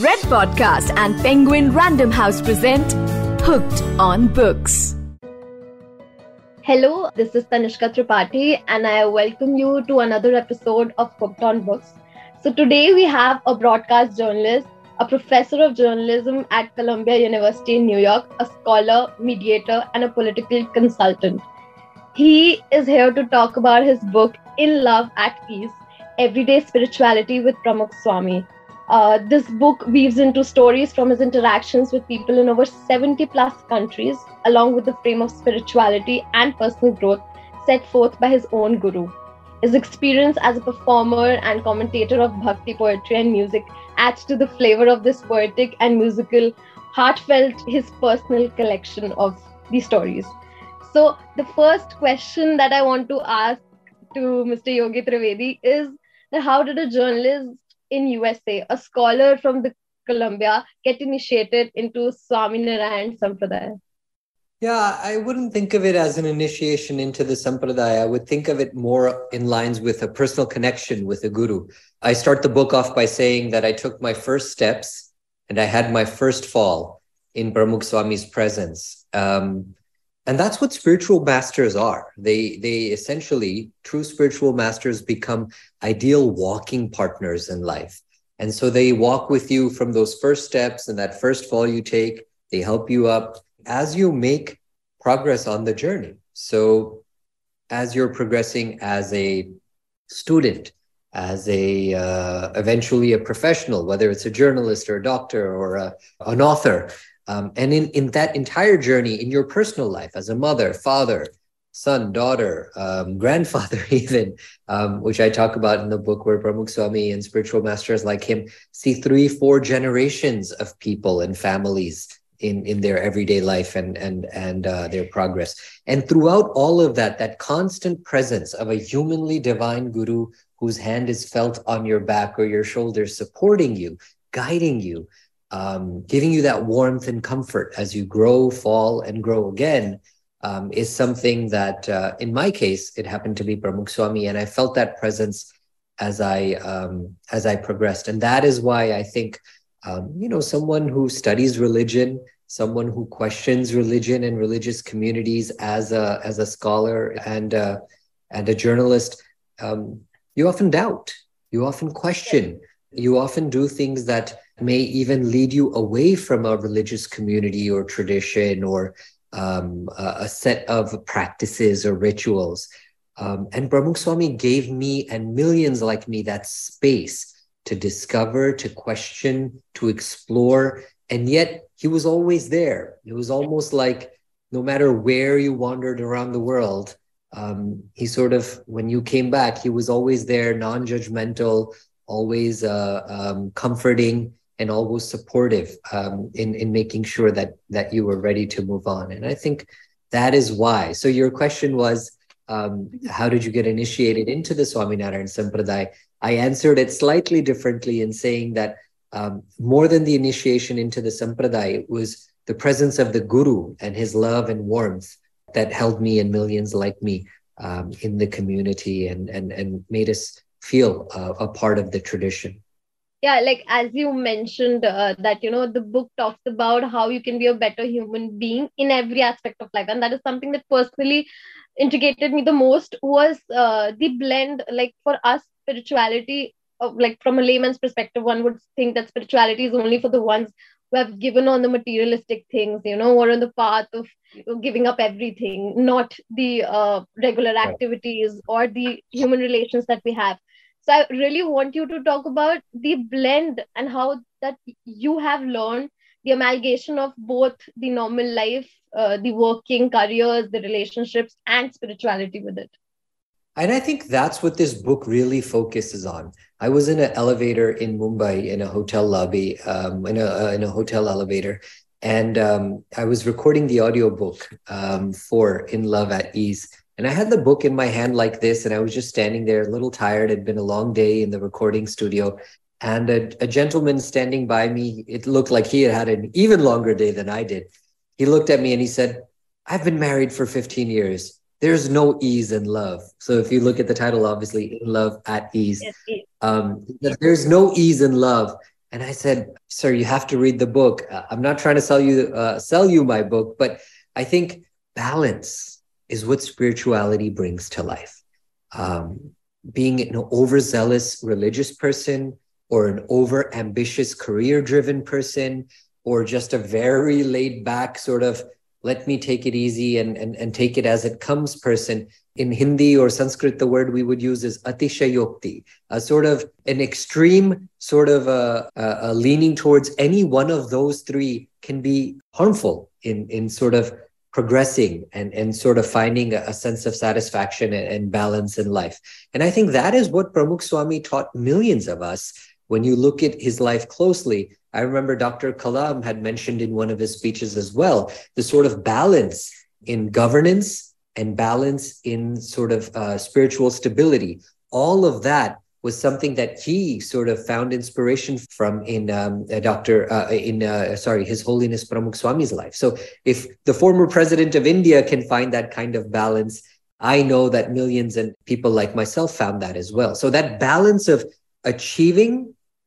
Red Podcast and Penguin Random House present Hooked on Books. Hello, this is Tanishka Tripathi, and I welcome you to another episode of Hooked on Books. So, today we have a broadcast journalist, a professor of journalism at Columbia University in New York, a scholar, mediator, and a political consultant. He is here to talk about his book, In Love at Ease Everyday Spirituality with Pramukh Swami. Uh, this book weaves into stories from his interactions with people in over 70 plus countries, along with the frame of spirituality and personal growth set forth by his own guru. His experience as a performer and commentator of bhakti poetry and music adds to the flavor of this poetic and musical, heartfelt, his personal collection of these stories. So, the first question that I want to ask to Mr. Yogi Trivedi is how did a journalist in USA, a scholar from the Columbia, get initiated into Swaminarayan Sampradaya? Yeah, I wouldn't think of it as an initiation into the Sampradaya. I would think of it more in lines with a personal connection with a guru. I start the book off by saying that I took my first steps and I had my first fall in Pramukh Swami's presence. Um, and that's what spiritual masters are. They they essentially true spiritual masters become ideal walking partners in life. And so they walk with you from those first steps and that first fall you take. They help you up as you make progress on the journey. So as you're progressing as a student as a uh, eventually a professional whether it's a journalist or a doctor or a, an author um, and in, in that entire journey, in your personal life as a mother, father, son, daughter, um, grandfather, even, um, which I talk about in the book where Pramukh Swami and spiritual masters like him see three, four generations of people and families in, in their everyday life and, and, and uh, their progress. And throughout all of that, that constant presence of a humanly divine guru whose hand is felt on your back or your shoulders, supporting you, guiding you, um, giving you that warmth and comfort as you grow, fall, and grow again um, is something that, uh, in my case, it happened to be Pramukh Swami, and I felt that presence as I um, as I progressed, and that is why I think, um, you know, someone who studies religion, someone who questions religion and religious communities as a as a scholar and uh, and a journalist, um, you often doubt, you often question, you often do things that may even lead you away from a religious community or tradition or um, a set of practices or rituals. Um, and Pramukh Swami gave me and millions like me that space to discover, to question, to explore. And yet he was always there. It was almost like no matter where you wandered around the world, um, he sort of, when you came back, he was always there, non judgmental, always uh, um, comforting and always supportive um, in in making sure that that you were ready to move on. And I think that is why. So your question was, um, how did you get initiated into the Swaminarayan Sampradaya? I answered it slightly differently in saying that um, more than the initiation into the Sampradaya was the presence of the Guru and his love and warmth that held me and millions like me um, in the community and and and made us feel uh, a part of the tradition. Yeah like as you mentioned uh, that you know the book talks about how you can be a better human being in every aspect of life. And that is something that personally integrated me the most was uh, the blend like for us spirituality of, like from a layman's perspective one would think that spirituality is only for the ones who have given on the materialistic things you know or on the path of giving up everything not the uh, regular activities or the human relations that we have so I really want you to talk about the blend and how that you have learned the amalgamation of both the normal life, uh, the working careers, the relationships, and spirituality with it. And I think that's what this book really focuses on. I was in an elevator in Mumbai in a hotel lobby, um, in, a, uh, in a hotel elevator, and um, I was recording the audiobook um, for In Love at Ease. And I had the book in my hand like this, and I was just standing there, a little tired. It'd been a long day in the recording studio. And a, a gentleman standing by me, it looked like he had had an even longer day than I did. He looked at me and he said, I've been married for 15 years. There's no ease in love. So if you look at the title, obviously, in love at ease. Um, there's no ease in love. And I said, "Sir, you have to read the book. Uh, I'm not trying to sell you uh, sell you my book, but I think balance is what spirituality brings to life. Um, being an overzealous religious person or an over ambitious career driven person or just a very laid back sort of let me take it easy and, and, and take it as it comes person. In Hindi or Sanskrit, the word we would use is atishayokti, a sort of an extreme sort of a, a, a leaning towards any one of those three can be harmful in, in sort of progressing and, and sort of finding a, sense of satisfaction and, and, balance in life. And I think that is what Pramukh Swami taught millions of us. When you look at his life closely, I remember Dr. Kalam had mentioned in one of his speeches as well the sort of balance in governance and balance in sort of uh, spiritual stability. All of that was something that he sort of found inspiration from in um, uh, Dr. Uh, in uh, sorry, His Holiness Pramukh Swami's life. So if the former president of India can find that kind of balance, I know that millions and people like myself found that as well. So that balance of achieving,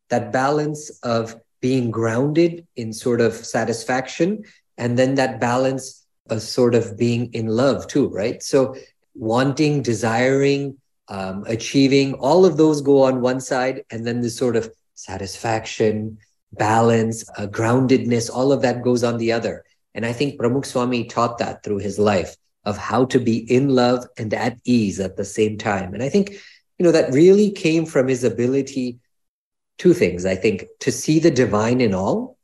that balance of being grounded in sort of satisfaction and then that balance of sort of being in love too right so wanting desiring um, achieving all of those go on one side and then this sort of satisfaction balance uh, groundedness all of that goes on the other and i think pramukh swami taught that through his life of how to be in love and at ease at the same time and i think you know that really came from his ability two things. I think to see the divine in all,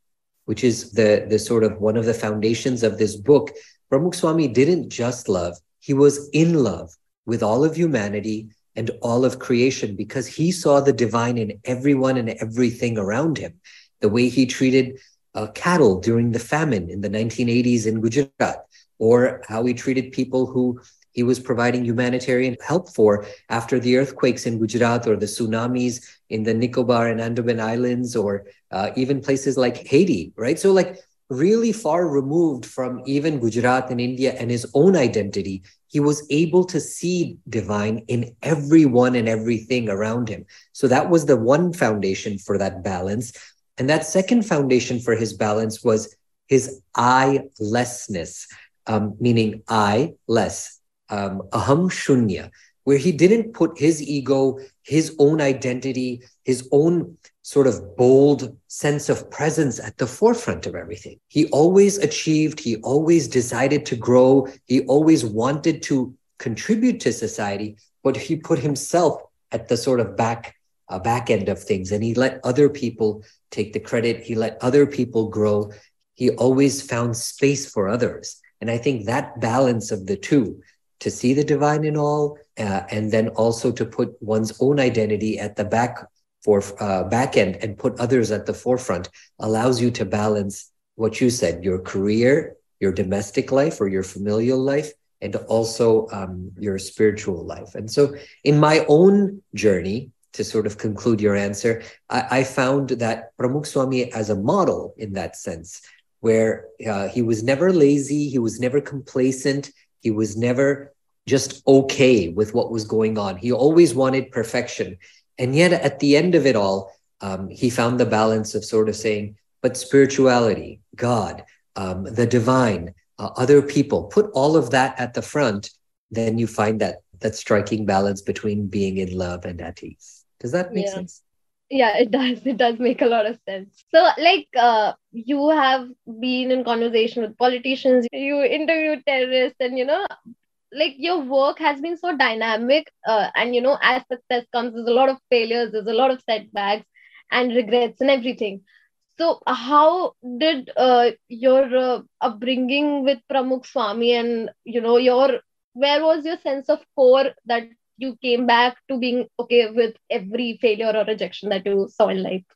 which is the, the sort of one of the foundations of this book. Pramukh Swami didn't just love, he was in love with all of humanity and all of creation because he saw the divine in everyone and everything around him. The way he treated uh, cattle during the famine in the 1980s in Gujarat, or how he treated people who he was providing humanitarian help for after the earthquakes in Gujarat or the tsunamis in the Nicobar and Andaman Islands or uh, even places like Haiti, right? So, like, really far removed from even Gujarat and India and his own identity, he was able to see divine in everyone and everything around him. So, that was the one foundation for that balance. And that second foundation for his balance was his I lessness, um, meaning I less um, aham shunya, where he didn't put his ego, his own identity, his own sort of bold sense of presence at the forefront of everything. He always achieved, he always decided to grow, he always wanted to contribute to society, but he put himself at the sort of back uh, back end of things and he let other people take the credit he let other people grow he always found space for others and i think that balance of the two to see the divine in all, uh, and then also to put one's own identity at the back for uh, back end and put others at the forefront allows you to balance what you said your career, your domestic life or your familial life, and also um, your spiritual life. And so, in my own journey, to sort of conclude your answer, I, I found that Pramukh Swami as a model in that sense, where uh, he was never lazy, he was never complacent, he was never just okay with what was going on. He always wanted perfection. And yet, at the end of it all, um, he found the balance of sort of saying, but spirituality, God, um, the divine, uh, other people, put all of that at the front, then you find that that striking balance between being in love and at ease. Does that make yeah. sense? yeah it does it does make a lot of sense so like uh, you have been in conversation with politicians you interview terrorists and you know like your work has been so dynamic uh, and you know as success comes there's a lot of failures there's a lot of setbacks and regrets and everything so how did uh, your uh, upbringing with pramukh swami and you know your where was your sense of core that you came back to being okay with every failure or rejection that you saw in life?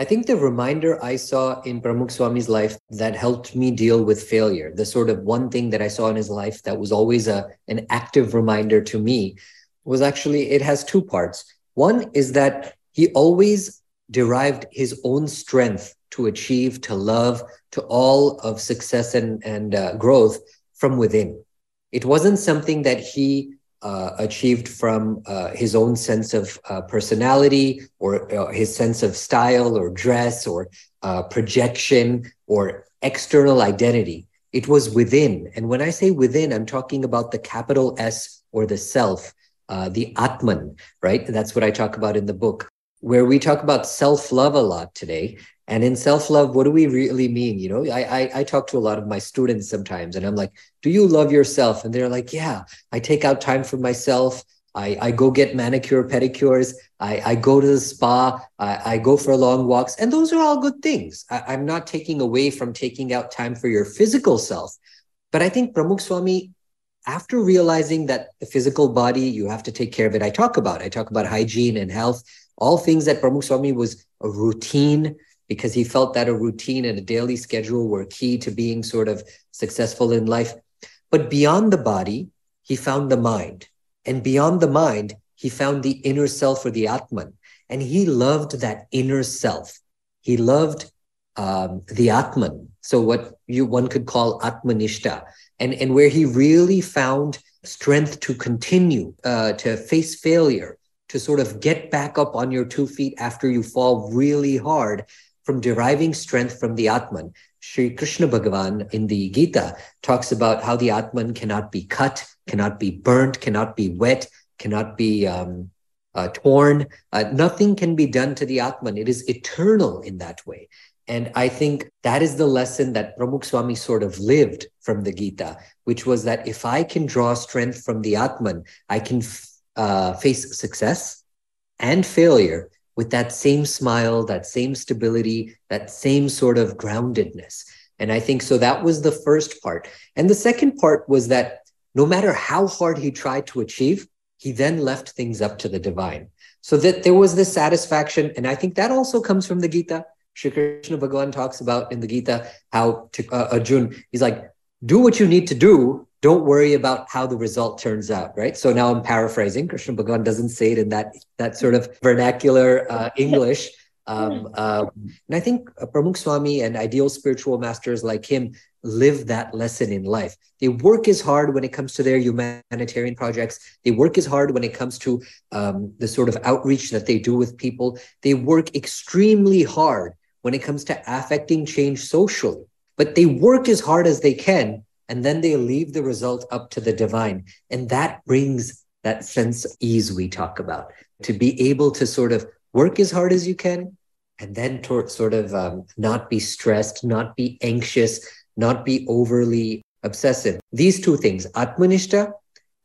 I think the reminder I saw in Pramukh Swami's life that helped me deal with failure, the sort of one thing that I saw in his life that was always a, an active reminder to me, was actually it has two parts. One is that he always derived his own strength to achieve, to love, to all of success and, and uh, growth from within. It wasn't something that he uh, achieved from uh, his own sense of uh, personality or uh, his sense of style or dress or uh, projection or external identity. It was within. And when I say within, I'm talking about the capital S or the self, the Atman, right? That's what I talk about in the book, where we talk about self love a lot today. And in self love, what do we really mean? You know, I, I, I talk to a lot of my students sometimes, and I'm like, "Do you love yourself?" And they're like, "Yeah, I take out time for myself. I, I go get manicure pedicures. I, I go to the spa. I, I go for long walks, and those are all good things. I, I'm not taking away from taking out time for your physical self, but I think Pramukh Swami after realizing that the physical body, you have to take care of it, I talk about. I talk about hygiene and health, all things that Pramukh Swami was a routine because he felt that a routine and a daily schedule were key to being sort of successful in life. But beyond the body, he found the mind. And beyond the mind, he found the inner self or the Atman. And he loved that inner self. He loved um, the Atman. So what you one could call Atmanishta. And, and where he really found strength to continue, uh, to face failure, to sort of get back up on your two feet after you fall really hard from deriving strength from the Atman. Sri Krishna Bhagavan in the Gita talks about how the Atman cannot be cut, cannot be burnt, cannot be wet, cannot be um, uh, torn. Uh, nothing can be done to the Atman. It is eternal in that way. And I think that is the lesson that Pramukh Swami sort of lived from the Gita, which was that if I can draw strength from the Atman, I can uh, face success and failure with that same smile, that same stability, that same sort of groundedness. And I think so that was the first part. And the second part was that no matter how hard he tried to achieve, he then left things up to the divine. So that there was this satisfaction. And I think that also comes from the Gita. Shri Krishna Bhagavan talks about in the Gita how to, uh, Arjun, he's like, do what you need to do don't worry about how the result turns out right? So now i'm paraphrasing. Krishna bhagavan doesn't say it in that that sort of vernacular uh, english. Um, uh, and i think pramukh swami and ideal spiritual masters like him live that lesson in life. They work as hard when it comes to their humanitarian projects. They work as hard when it comes to um, the sort of outreach that they do with people. They work extremely hard when it comes to affecting change socially. But they work as hard as they can and then they leave the result up to the divine. And that brings that sense of ease we talk about to be able to sort of work as hard as you can and then to sort of um, not be stressed, not be anxious, not be overly obsessive. These two things, Atmanishta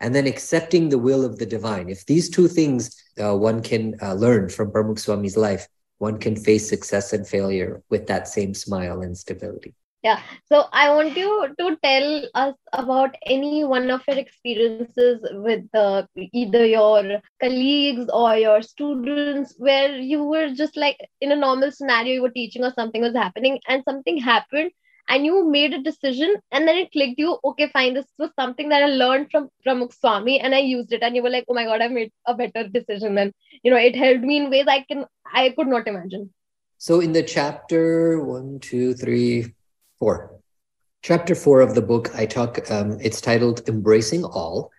and then accepting the will of the divine. If these two things uh, one can uh, learn from Pramukh Swami's life, one can face success and failure with that same smile and stability yeah. So i want you to tell us about any one of your experiences with uh, either your colleagues or your students where you were just like in a normal scenario you were teaching or something was happening and something happened and you made a decision and then it clicked you okay fine this was something that i learned from pramukh swami and i used it. And you were like oh my god i made a better decision and you know it helped me in ways i can i could not imagine. So in the chapter one two three Four. Chapter four of the book, I talk, um, it's titled Embracing All.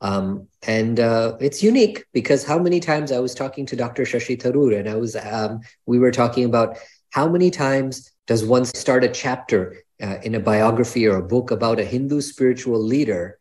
Um, and uh, it's unique because how many times I was talking to Dr. Shashi Tharoor and I was, um, we were talking about how many times does one start a chapter uh, in a biography or a book about a Hindu spiritual leader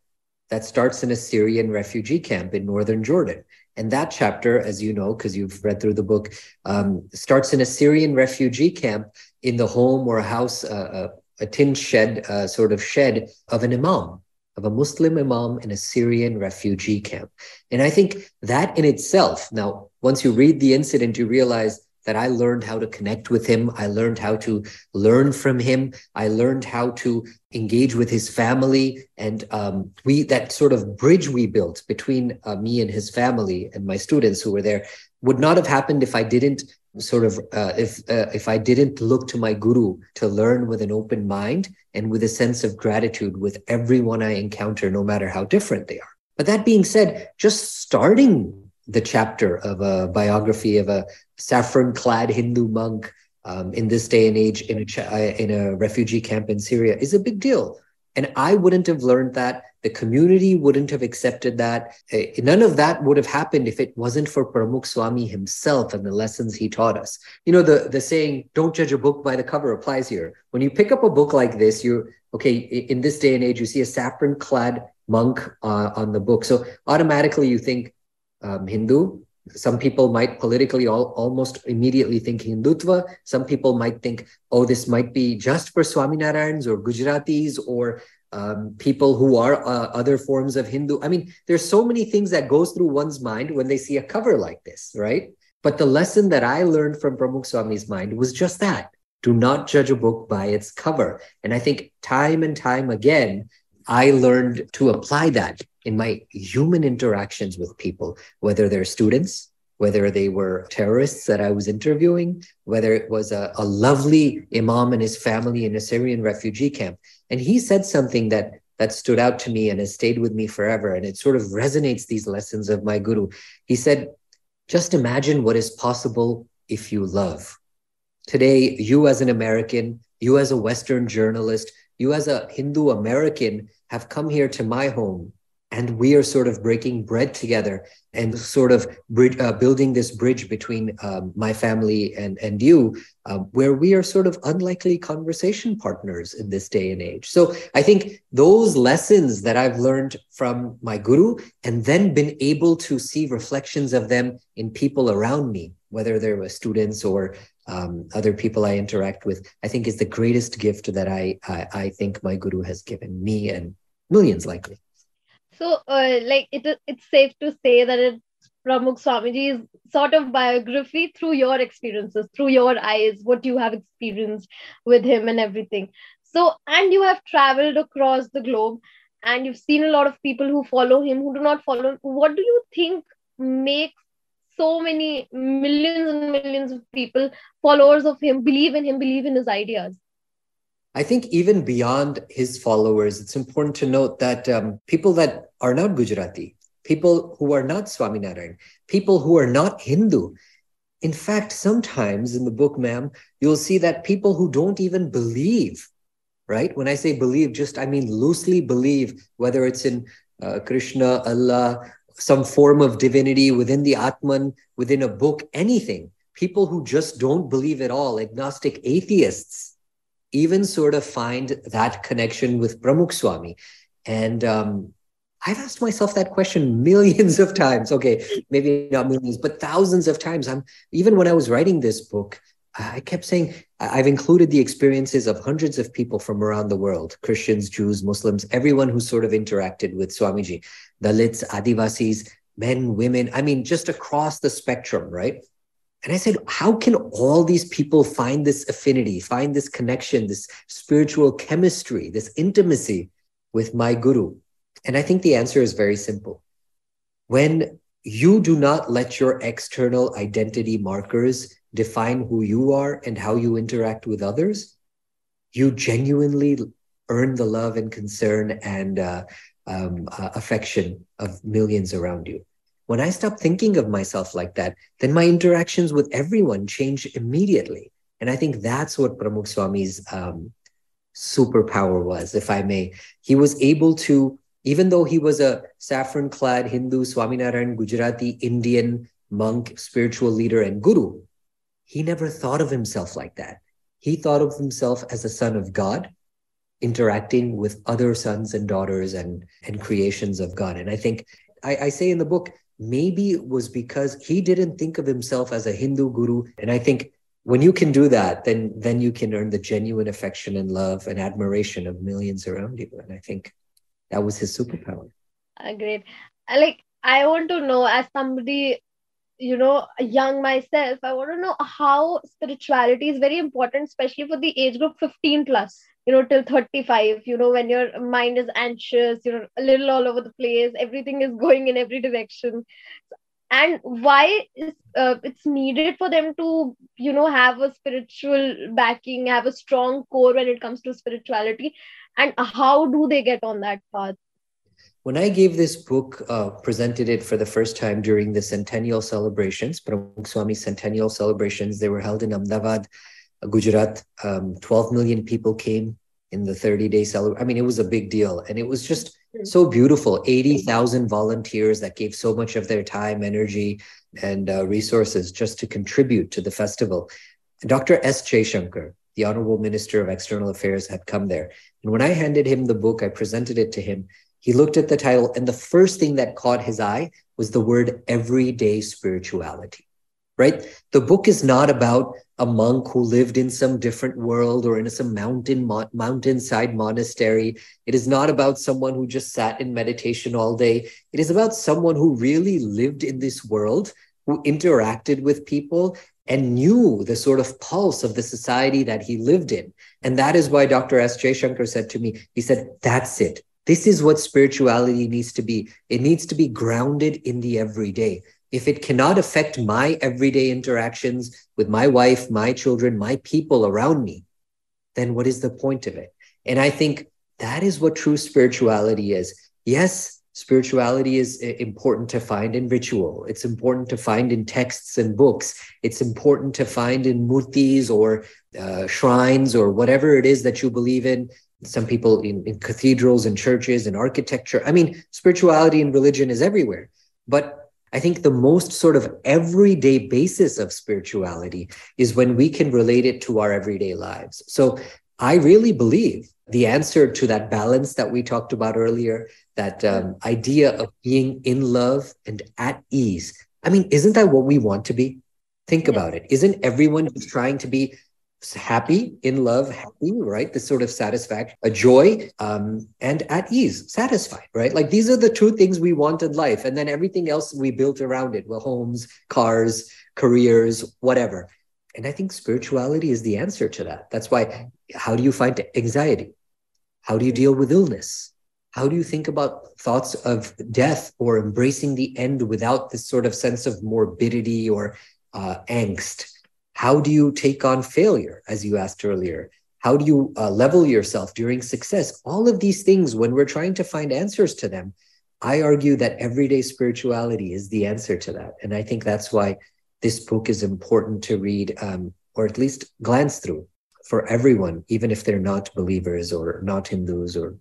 that starts in a Syrian refugee camp in northern Jordan. And that chapter, as you know, because you've read through the book, um, starts in a Syrian refugee camp in the home or a house, uh, a, a tin shed, uh, sort of shed of an imam, of a Muslim imam in a Syrian refugee camp. And I think that in itself, now, once you read the incident, you realize that I learned how to connect with him. I learned how to learn from him. I learned how to engage with his family, and um, we that sort of bridge we built between uh, me and his family and my students who were there would not have happened if I didn't sort of uh, if uh, if I didn't look to my guru to learn with an open mind and with a sense of gratitude with everyone I encounter, no matter how different they are. But that being said, just starting the chapter of a biography of a saffron clad Hindu monk um, in this day and age in a, in a refugee camp in Syria is a big deal. And I wouldn't have learned that. The community wouldn't have accepted that. Eh, none of that would have happened if it wasn't for Pramukh Swami himself and the lessons he taught us. You know, the, the saying, don't judge a book by the cover applies here. When you pick up a book like this, you're, okay, in this day and age, you see a saffron clad monk uh, on the book. So automatically you think um, Hindu, some people might politically all, almost immediately think Hindutva. Some people might think, oh, this might be just for Swaminarayans or Gujaratis or um, people who are uh, other forms of Hindu. I mean, there's so many things that goes through one's mind when they see a cover like this, right? But the lesson that I learned from Pramukh Swami's mind was just that. Do not judge a book by its cover. And I think time and time again, I learned to apply that in my human interactions with people, whether they're students, whether they were terrorists that I was interviewing, whether it was a, a lovely imam and his family in a Syrian refugee camp. And he said something that that stood out to me and has stayed with me forever. And it sort of resonates these lessons of my guru. He said, just imagine what is possible if you love. Today, you as an American, you as a Western journalist, you as a Hindu American have come here to my home and we are sort of breaking bread together and sort of bridge, uh, building this bridge between um, my family and and you uh, where we are sort of unlikely conversation partners in this day and age. So i think those lessons that i've learned from my guru and then been able to see reflections of them in people around me whether they're students or um, other people i interact with i think is the greatest gift that I, I i think my guru has given me and millions likely so, uh, like it, it's safe to say that it's Pramukh Swamiji's sort of biography through your experiences, through your eyes, what you have experienced with him and everything. So, and you have traveled across the globe and you've seen a lot of people who follow him, who do not follow him. What do you think makes so many millions and millions of people, followers of him, believe in him, believe in his ideas? I think even beyond his followers, it's important to note that um, people that are not Gujarati, people who are not Swaminarayan, people who are not Hindu, in fact, sometimes in the book, ma'am, you'll see that people who don't even believe, right? When I say believe, just I mean loosely believe, whether it's in uh, Krishna, Allah, some form of divinity within the Atman, within a book, anything. People who just don't believe at all, agnostic atheists, even sort of find that connection with Pramukh Swami. And um, I've asked myself that question millions of times. Okay, maybe not millions, but thousands of times. I'm even when I was writing this book, I kept saying I've included the experiences of hundreds of people from around the world Christians, Jews, Muslims, everyone who sort of interacted with Swamiji, Dalits, Adivasis, men, women. I mean, just across the spectrum, right? And I said, how can all these people find this affinity, find this connection, this spiritual chemistry, this intimacy with my guru? And I think the answer is very simple. When you do not let your external identity markers define who you are and how you interact with others, you genuinely earn the love and concern and uh, um, uh, affection of millions around you. When I stop thinking of myself like that, then my interactions with everyone change immediately. And I think that's what Pramukh Swami's um, superpower was, if I may. He was able to, even though he was a saffron clad Hindu, Swaminarayan, Gujarati, Indian monk, spiritual leader, and guru, he never thought of himself like that. He thought of himself as a son of God, interacting with other sons and daughters and, and creations of God. And I think I, I say in the book, maybe it was because he didn't think of himself as a Hindu guru. And I think when you can do that, then then you can earn the genuine affection and love and admiration of millions around you. And I think that was his superpower. Uh, great. Like I want to know, as somebody, you know, young myself, I want to know how spirituality is very important, especially for the age group 15 plus you know till 35 you know when your mind is anxious you're a little all over the place everything is going in every direction. And why is uh, it's needed for them to you know have a spiritual backing have a strong core when it comes to spirituality? And how do they get on that path? When I gave this book, uh, presented it for the first time during the centennial celebrations, Pramukh Swami centennial celebrations, they were held in Ahmedabad, Gujarat. Um, 12 million people came in the 30 day celebration. I mean, it was a big deal. And it was just so beautiful 80,000 volunteers that gave so much of their time, energy, and uh, resources just to contribute to the festival. Dr. S. Jaishankar, the Honorable Minister of External Affairs, had come there. And when I handed him the book, I presented it to him. He looked at the title, and the first thing that caught his eye was the word everyday spirituality, right? The book is not about a monk who lived in some different world or in some mountain mo- mountainside monastery. It is not about someone who just sat in meditation all day. It is about someone who really lived in this world, who interacted with people and knew the sort of pulse of the society that he lived in. And that is why Dr. S. Jaishankar said to me, he said, that's it. This is what spirituality needs to be. It needs to be grounded in the everyday if it cannot affect my everyday interactions with my wife, my children, my people around me, then what is the point of it? And I think that is what true spirituality is. Yes, spirituality is uh, important to find in ritual. It's important to find in texts and books. It's important to find in murtis or uh, shrines or whatever it is that you believe in. Some people in, in cathedrals and churches and architecture. I mean, spirituality and religion is everywhere. But I think the most sort of everyday basis of spirituality is when we can relate it to our everyday lives. So I really believe the answer to that balance that we talked about earlier, that um, idea of being in love and at ease. I mean, isn't that what we want to be? Think about it. Isn't everyone who's trying to be happy, in love, happy, right? This sort of satisfaction, a joy, um, and at ease, satisfied, right? Like these are the two things we want in life. And then everything else we built around it, well, homes, cars, careers, whatever. And I think spirituality is the answer to that. That's why, how do you find anxiety? How do you deal with illness? How do you think about thoughts of death or embracing the end without this sort of sense of morbidity or uh, angst? How do you take on failure, as you asked earlier? How do you uh, level yourself during success? All of these things, when we're trying to find answers to them, I argue that everyday spirituality is the answer to that. And I think that's why this book is important to read um, or at least glance through for everyone, even if they're not believers or not Hindus or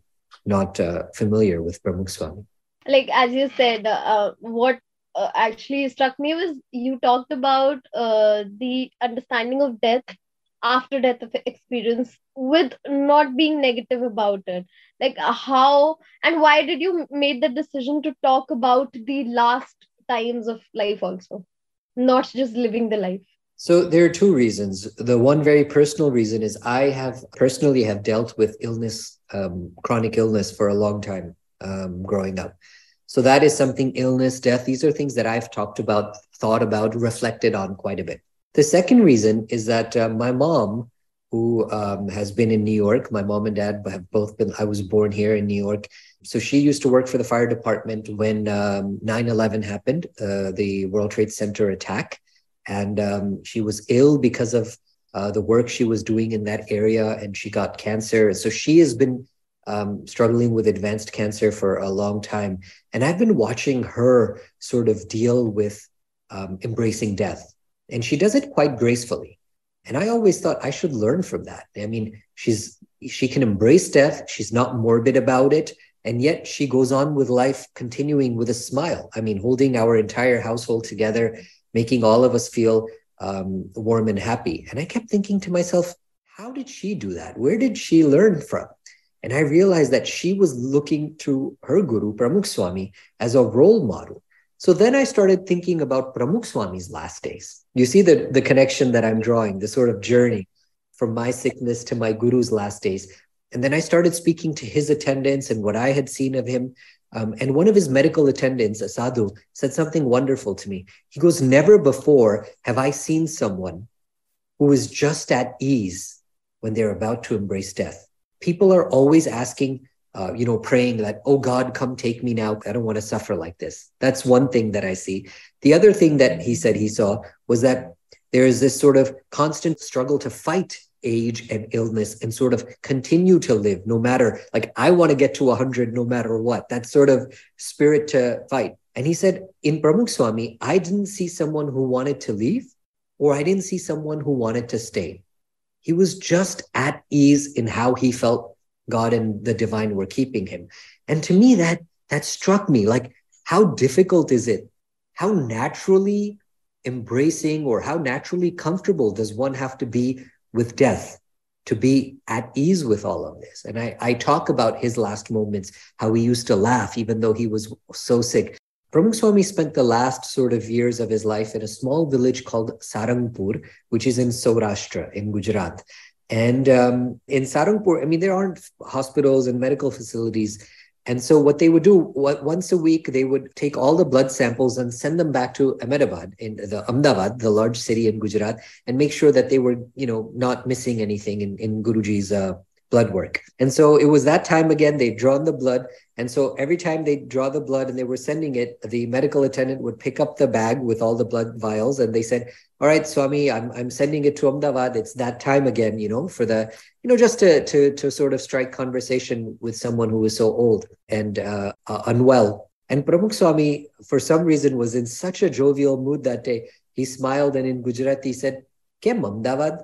not uh, familiar with Pramukh Swami. Like, as you said, uh, what uh, actually struck me was you talked about uh, the understanding of death after death of experience with not being negative about it. Like uh, how and why did you made the decision to talk about the last times of life also? Not just living the life. So there are two reasons. The one very personal reason is i have personally have dealt with illness um, chronic illness for a long time um, growing up so that is something illness, death, these are things that I've talked about, thought about, reflected on quite a bit. The second reason is that uh, my mom, who um, has been in New York, my mom and dad have both been, I was born here in New York. So she used to work for the fire department when um, 9 11 happened, uh, the World Trade Center attack. And um, she was ill because of uh, the work she was doing in that area and she got cancer. So she has been um, struggling with advanced cancer for a long time. And I've been watching her sort of deal with um, embracing death. And she does it quite gracefully. And I always thought I should learn from that. I mean, she's she can embrace death. She's not morbid about it. And yet she goes on with life, continuing with a smile. I mean, holding our entire household together, making all of us feel um, warm and happy. And I kept thinking to myself, how did she do that? Where did she learn from? And I realized that she was looking to her guru, Pramukh Swami, as a role model. So then I started thinking about Pramukh Swami's last days. You see the, the connection that I'm drawing, the sort of journey from my sickness to my guru's last days. And then I started speaking to his attendants and what I had seen of him. Um, and one of his medical attendants, a sadhu, said something wonderful to me. He goes, Never before have I seen someone who is just at ease when they're about to embrace death people are always asking, uh, you know, praying that, oh God, come take me now. I don't want to suffer like this. That's one thing that I see. The other thing that he said he saw was that there is this sort of constant struggle to fight age and illness and sort of continue to live no matter like i want to get to 100 no matter what that sort of spirit to fight and he said in pramukh swami i didn't see someone who wanted to leave or i didn't see someone who wanted to stay he was just at ease in how he felt God and the divine were keeping him. And to me, that that struck me like how difficult is it? How naturally embracing or how naturally comfortable does one have to be with death to be at ease with all of this? And I, I talk about his last moments, how he used to laugh even though he was so sick. Pramukh Swami spent the last sort of years of his life in a small village called Sarangpur, which is in Saurashtra in Gujarat. And um, in Sarangpur, I mean, there aren't hospitals and medical facilities. And so what they would do what, once a week, they would take all the blood samples and send them back to Ahmedabad in the Ahmedabad, the large city in Gujarat, and make sure that they were, you know, not missing anything in, in Guruji's uh, blood work. And so it was that time again, they'd drawn the blood. And so every time they draw the blood and they were sending it, the medical attendant would pick up the bag with all the blood vials and they said, All right, Swami, I'm I'm sending it to Ahmedabad. It's that time again, you know, for the, you know, just to to to sort of strike conversation with someone who is so old and uh, uh, unwell. And Pramukh Swami, for some reason, was in such a jovial mood that day. He smiled and in Gujarati said, Kem Ahmedabad?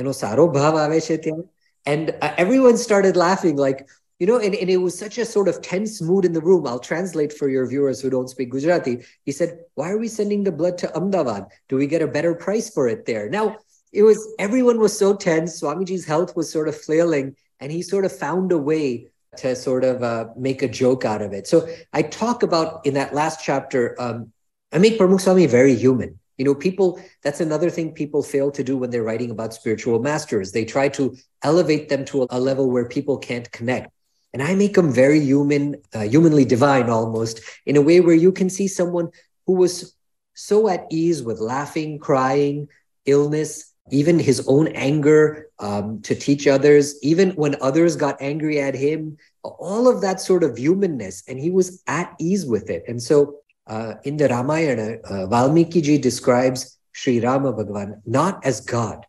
એનો સારો ભાવ આવે છે ત્યાં and uh, everyone started laughing, like, you know, and, and it was such a sort of tense mood in the room. I'll translate for your viewers who don't speak Gujarati. He said, Why are we sending the blood to Ahmedabad? Do we get a better price for it there? Now, it was everyone was so tense. Swamiji's health was sort of flailing, and he sort of found a way to sort of uh, make a joke out of it. So I talk about in that last chapter, um, I make Pramukh Swami very human. You know, people, that's another thing people fail to do when they're writing about spiritual masters. They try to elevate them to a level where people can't connect. And I make them very human, uh, humanly divine almost, in a way where you can see someone who was so at ease with laughing, crying, illness, even his own anger um, to teach others, even when others got angry at him, all of that sort of humanness. And he was at ease with it. And so uh, in the Ramayana, uh, Valmiki ji describes Sri Rama Bhagavan not as God,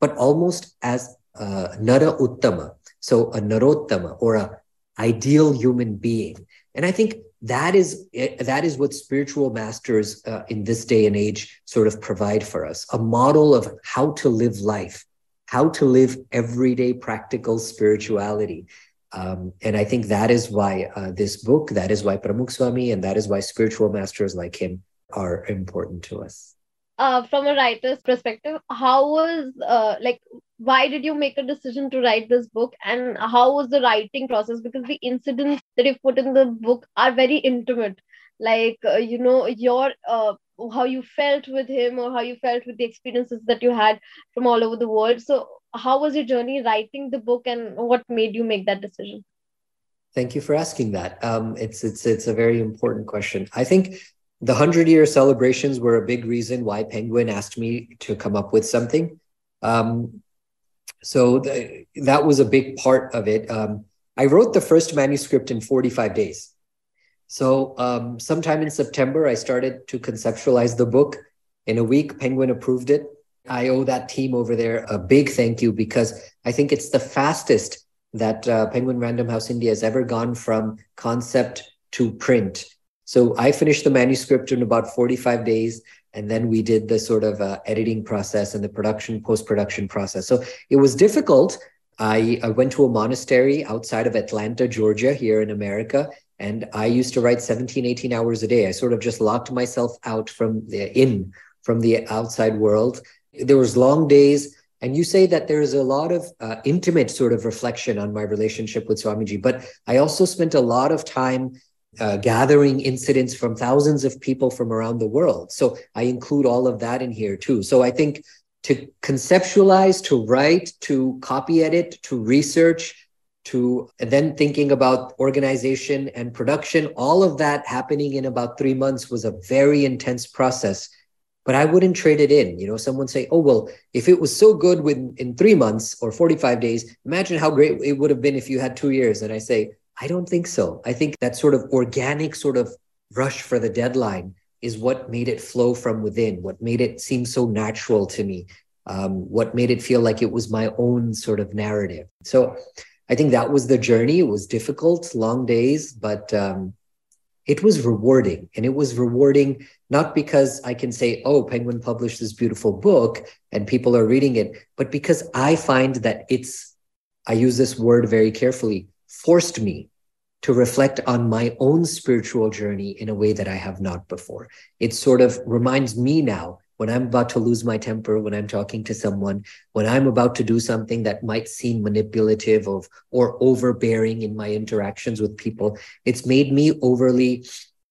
but almost as uh, Nara Uttama, so a Narottama or a ideal human being. And I think that is eh, that is what spiritual masters uh, in this day and age sort of provide for us. A model of how to live life how to live everyday practical spirituality um, and I think that is why uh, this book, that is why Pramukh Swami, and that is why spiritual masters like him are important to us. Uh, from a writer's perspective, how was uh, like why did you make a decision to write this book, and how was the writing process? Because the incidents that you've put in the book are very intimate, like uh, you know your uh, how you felt with him or how you felt with the experiences that you had from all over the world. So how was your journey writing the book and what made you make that decision? Thank you for asking that. Um, it's it's it's a very important question. I think the 100 year celebrations were a big reason why penguin asked me to come up with something. Um, so the, that was a big part of it. Um, i wrote the first manuscript in 45 days. So um, sometime in september i started to conceptualize the book. In a week penguin approved it I owe that team over there a big thank you because I think it's the fastest that uh, Penguin Random House India has ever gone from concept to print. So I finished the manuscript in about 45 days, and then we did the sort of uh, editing process and the production, post production process. So it was difficult. I, I went to a monastery outside of Atlanta, Georgia, here in America, and I used to write 17, 18 hours a day. I sort of just locked myself out from the in from the outside world there was long days and you say that there's a lot of uh, intimate sort of reflection on my relationship with Swamiji, but I also spent a lot of time uh, gathering incidents from thousands of people from around the world. So I include all of that in here too. So I think to conceptualize, to write, to copy edit, to research, to then thinking about organization and production, all of that happening in about three months was a very intense process but I wouldn't trade it in. You know, someone say, "Oh well, if it was so good within in three months or forty five days, imagine how great it would have been if you had two years." And I say, I don't think so. I think that sort of organic sort of rush for the deadline is what made it flow from within, what made it seem so natural to me, um, what made it feel like it was my own sort of narrative. So I think that was the journey. It was difficult, long days, but um, it was rewarding. And it was rewarding not because I can say, oh, Penguin published this beautiful book and people are reading it, but because I find that it's I use this word very carefully, forced me to reflect on my own spiritual journey in a way that I have not before. It sort of reminds me now when I'm about to lose my temper, when I'm talking to someone, when I'm about to do something that might seem manipulative of, or overbearing in my interactions with people, it's made me overly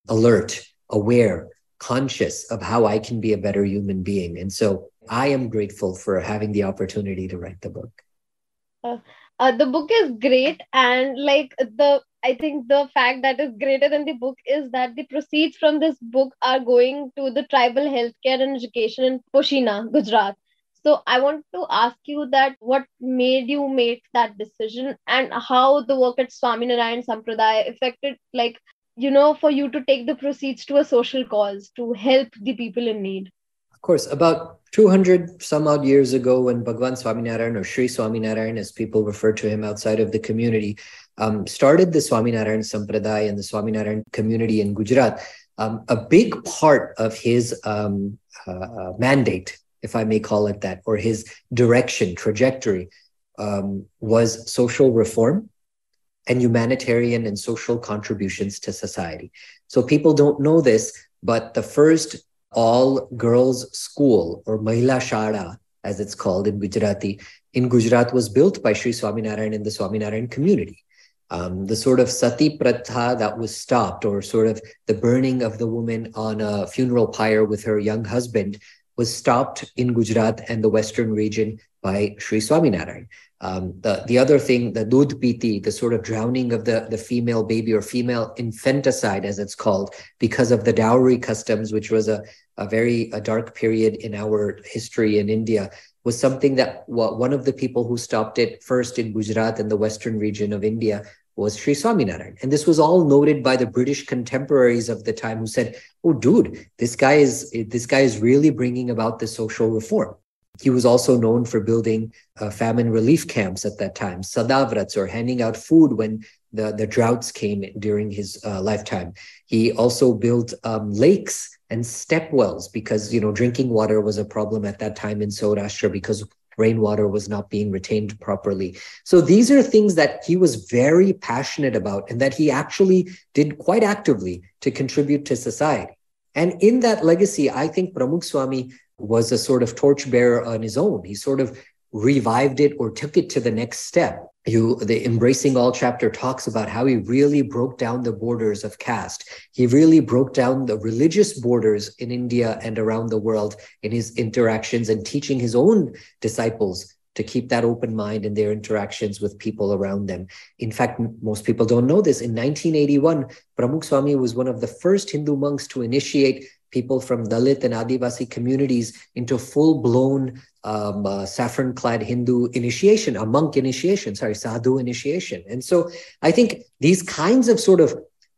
alert, aware, conscious of how I can be a better human being. And so I am grateful for having the opportunity to write the book. Uh, uh, the book is great and like the i think the fact that is greater than the book is that the proceeds from this book are going to the tribal healthcare and education in poshina gujarat so i want to ask you that what made you make that decision and how the work at swaminarayan sampradaya affected like you know for you to take the proceeds to a social cause to help the people in need. Of course about 200 some odd years ago when Bhagwan Swaminarayan or Sri Swaminarayan, as people refer to him outside of the community, um, started the Swaminarayan Sampradaya and the Swaminarayan community in Gujarat, um, a big part of his um, uh, mandate, if I may call it that, or his direction, trajectory, um, was social reform and humanitarian and social contributions to society. So people don't know this, but the first all girls school or Mahila Shara, as it's called in Gujarati, in Gujarat was built by Sri Swaminarayan in the Swaminarayan community. Um, the sort of sati pratha that was stopped, or sort of the burning of the woman on a funeral pyre with her young husband, was stopped in Gujarat and the western region by Sri Swaminarayan. Um, the, the other thing, the dudh piti, the sort of drowning of the, the female baby or female infanticide, as it's called, because of the dowry customs, which was a, a very a dark period in our history in India, was something that well, one of the people who stopped it first in Gujarat and the western region of India was Sri Swaminarayan. And this was all noted by the British contemporaries of the time who said, oh, dude, this guy is, this guy is really bringing about the social reform. He was also known for building uh, famine relief camps at that time, sadavrats, or handing out food when the, the droughts came during his uh, lifetime. He also built um, lakes and step wells because you know drinking water was a problem at that time in Saurashtra because rainwater was not being retained properly. So these are things that he was very passionate about and that he actually did quite actively to contribute to society. And in that legacy, I think Pramukh Swami was a sort of torchbearer on his own. He sort of revived it or took it to the next step you the embracing all chapter talks about how he really broke down the borders of caste he really broke down the religious borders in india and around the world in his interactions and teaching his own disciples to keep that open mind in their interactions with people around them. In fact, most people don't know this. In 1981, Pramukh Swami was one of the first Hindu monks to initiate people from Dalit and Adivasi communities into full blown um, uh, saffron clad Hindu initiation, a monk initiation, sorry, sadhu initiation. And so I think these kinds of sort of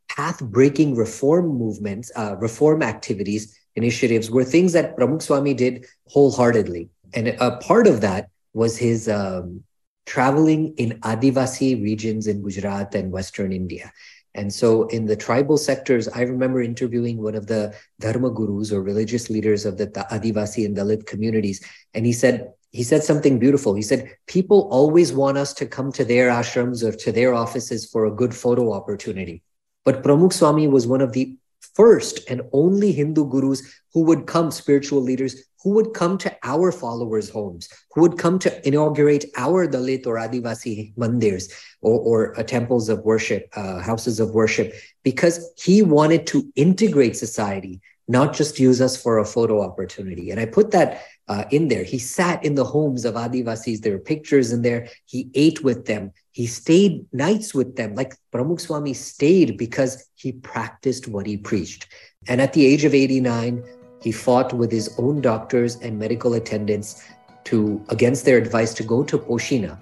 path breaking reform movements, uh, reform activities, initiatives were things that Pramukh Swami did wholeheartedly. And a part of that was his um, traveling in Adivasi regions in Gujarat and Western India. And so in the tribal sectors, I remember interviewing one of the dharma gurus or religious leaders of the Adivasi and Dalit communities. And he said, he said something beautiful. He said, people always want us to come to their ashrams or to their offices for a good photo opportunity. But Pramukh Swami was one of the first and only Hindu gurus who would come, spiritual leaders who would come to our followers' homes, who would come to inaugurate our Dalit or Adivasi mandirs or, or uh, temples of worship, uh, houses of worship, because he wanted to integrate society, not just use us for a photo opportunity. And I put that uh, in there. He sat in the homes of Adivasis. There are pictures in there. He ate with them. He stayed nights with them. Like Pramukh Swami stayed because he practiced what he preached. And at the age of 89, he fought with his own doctors and medical attendants to against their advice to go to Poshina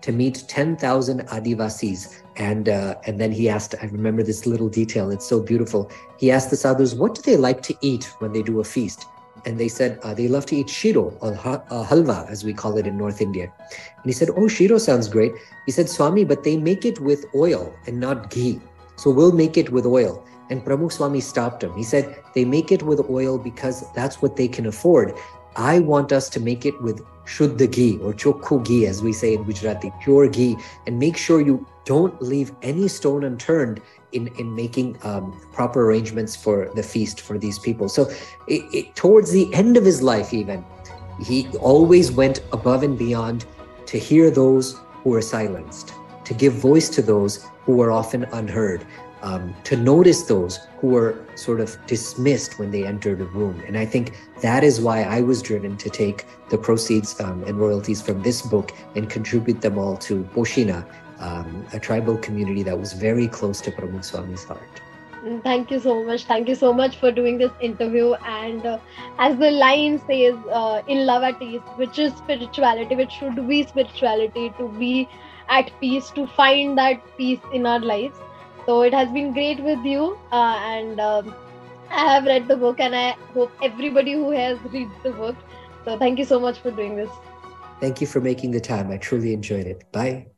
to meet 10,000 Adivasis. And, uh, and then he asked, I remember this little detail, it's so beautiful. He asked the sadhus, what do they like to eat when they do a feast? And they said, uh, they love to eat shiro, or uh, halwa, as we call it in North India. And he said, oh, shiro sounds great. He said, Swami, but they make it with oil and not ghee. So we'll make it with oil. And Pramukh Swami stopped him. He said, They make it with oil because that's what they can afford. I want us to make it with shuddha ghee or chokhu ghee, as we say in Gujarati, pure ghee, and make sure you don't leave any stone unturned in, in making um, proper arrangements for the feast for these people. So, it, it, towards the end of his life, even, he always went above and beyond to hear those who were silenced, to give voice to those who were often unheard, um, to notice those who were sort of dismissed when they entered a room. And I think that is why I was driven to take the proceeds um, and royalties from this book and contribute them all to Poshina, um, a tribal community that was very close to Pramukh Swami's heart. Mm, thank you so much. Thank you so much for doing this interview. And uh, as the line says, uh, in love at ease, which is spirituality, which should be spirituality, to be at peace, to find that peace in our lives. So it has been great with you. Uh, and um, I have read the book, and I hope everybody who has read the book. So thank you so much for doing this. Thank you for making the time. I truly enjoyed it. Bye.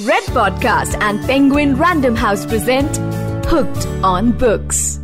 Red Podcast and Penguin Random House present Hooked on Books.